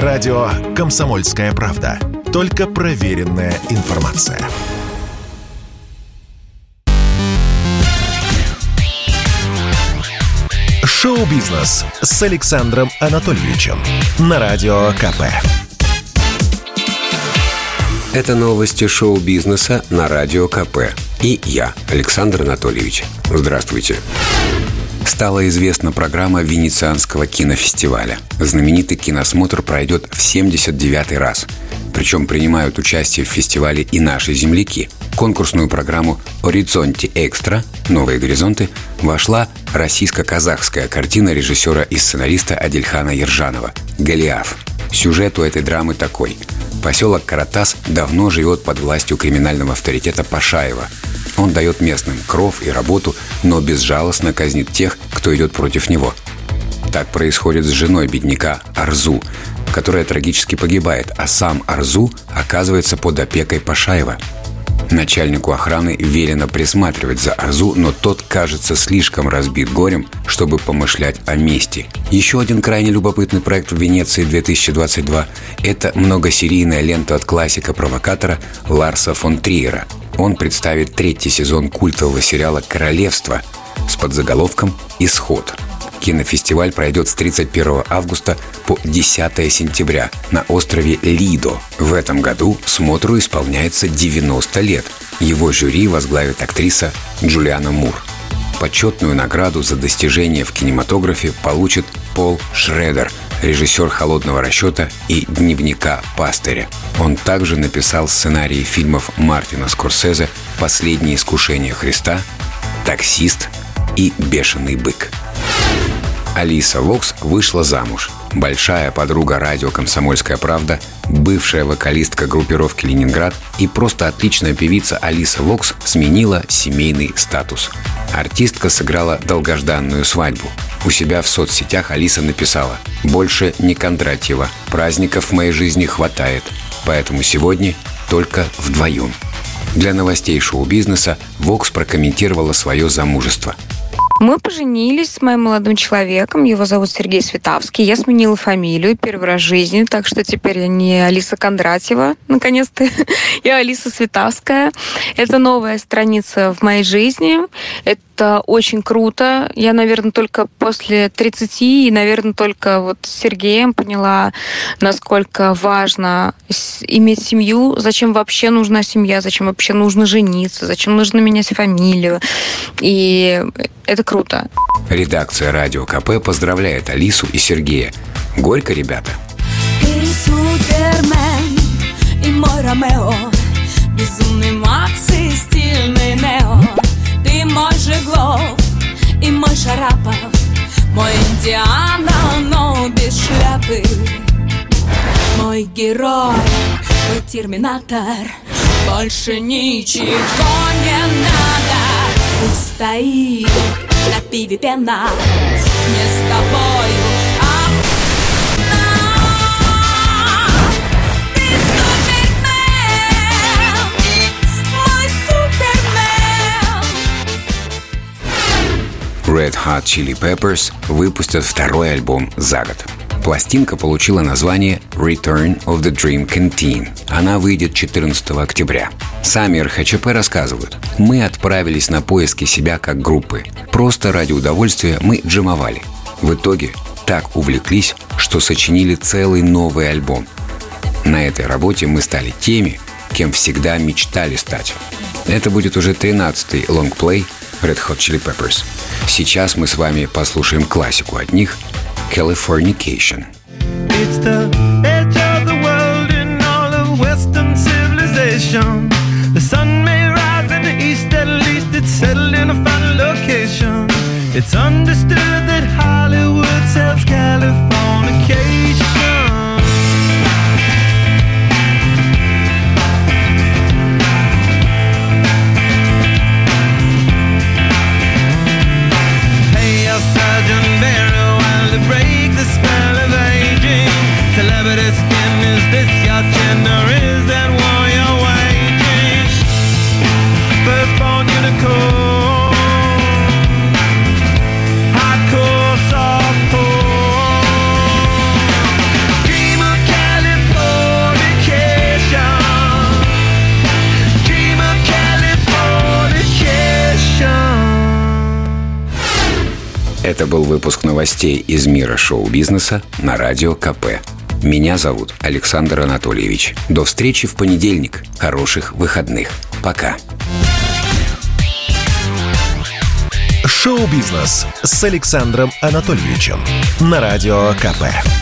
Радио «Комсомольская правда». Только проверенная информация. Шоу-бизнес с Александром Анатольевичем на Радио КП. Это новости шоу-бизнеса на Радио КП. И я, Александр Анатольевич. Здравствуйте. Стала известна программа Венецианского кинофестиваля. Знаменитый киносмотр пройдет в 79-й раз. Причем принимают участие в фестивале и наши земляки. Конкурсную программу «Оризонти Экстра. Новые горизонты» вошла российско-казахская картина режиссера и сценариста Адельхана Ержанова «Голиаф». Сюжет у этой драмы такой. Поселок Каратас давно живет под властью криминального авторитета Пашаева – он дает местным кров и работу, но безжалостно казнит тех, кто идет против него. Так происходит с женой бедняка Арзу, которая трагически погибает, а сам Арзу оказывается под опекой Пашаева. Начальнику охраны велено присматривать за Арзу, но тот кажется слишком разбит горем, чтобы помышлять о мести. Еще один крайне любопытный проект в Венеции 2022 – это многосерийная лента от классика-провокатора Ларса фон Триера – он представит третий сезон культового сериала «Королевство» с подзаголовком «Исход». Кинофестиваль пройдет с 31 августа по 10 сентября на острове Лидо. В этом году смотру исполняется 90 лет. Его жюри возглавит актриса Джулиана Мур. Почетную награду за достижение в кинематографе получит Пол Шредер – режиссер «Холодного расчета» и «Дневника пастыря». Он также написал сценарии фильмов Мартина Скорсезе «Последнее искушение Христа», «Таксист» и «Бешеный бык». Алиса Вокс вышла замуж. Большая подруга радио «Комсомольская правда», бывшая вокалистка группировки «Ленинград» и просто отличная певица Алиса Вокс сменила семейный статус. Артистка сыграла долгожданную свадьбу. У себя в соцсетях Алиса написала «Больше не Кондратьева. Праздников в моей жизни хватает. Поэтому сегодня только вдвоем». Для новостей шоу-бизнеса Вокс прокомментировала свое замужество – мы поженились с моим молодым человеком. Его зовут Сергей Светавский. Я сменила фамилию первый раз в жизни, так что теперь я не Алиса Кондратьева, наконец-то. я Алиса Светавская. Это новая страница в моей жизни. Это очень круто. Я, наверное, только после 30 и, наверное, только вот с Сергеем поняла, насколько важно иметь семью, зачем вообще нужна семья, зачем вообще нужно жениться, зачем нужно менять фамилию. И это круто. Редакция «Радио КП» поздравляет Алису и Сергея. Горько, ребята. Супермен и мой Ромео Безумный Макс герой, мой терминатор. Больше ничего не надо. Пусть на пиве пена. Не с тобою, а Red Hot Chili Peppers выпустят второй альбом за год. Пластинка получила название Return of the Dream Canteen. Она выйдет 14 октября. Сами РХЧП рассказывают. Мы отправились на поиски себя как группы. Просто ради удовольствия мы джимовали. В итоге так увлеклись, что сочинили целый новый альбом. На этой работе мы стали теми, кем всегда мечтали стать. Это будет уже 13-й лонгплей Red Hot Chili Peppers. Сейчас мы с вами послушаем классику от них Californication. It's the edge of the world in all of Western civilization. The sun may rise in the east, at least it's settled in a final location. It's understood that Hollywood Это был выпуск новостей из мира шоу-бизнеса на Радио КП. Меня зовут Александр Анатольевич. До встречи в понедельник. Хороших выходных. Пока. Шоу-бизнес с Александром Анатольевичем на Радио КП.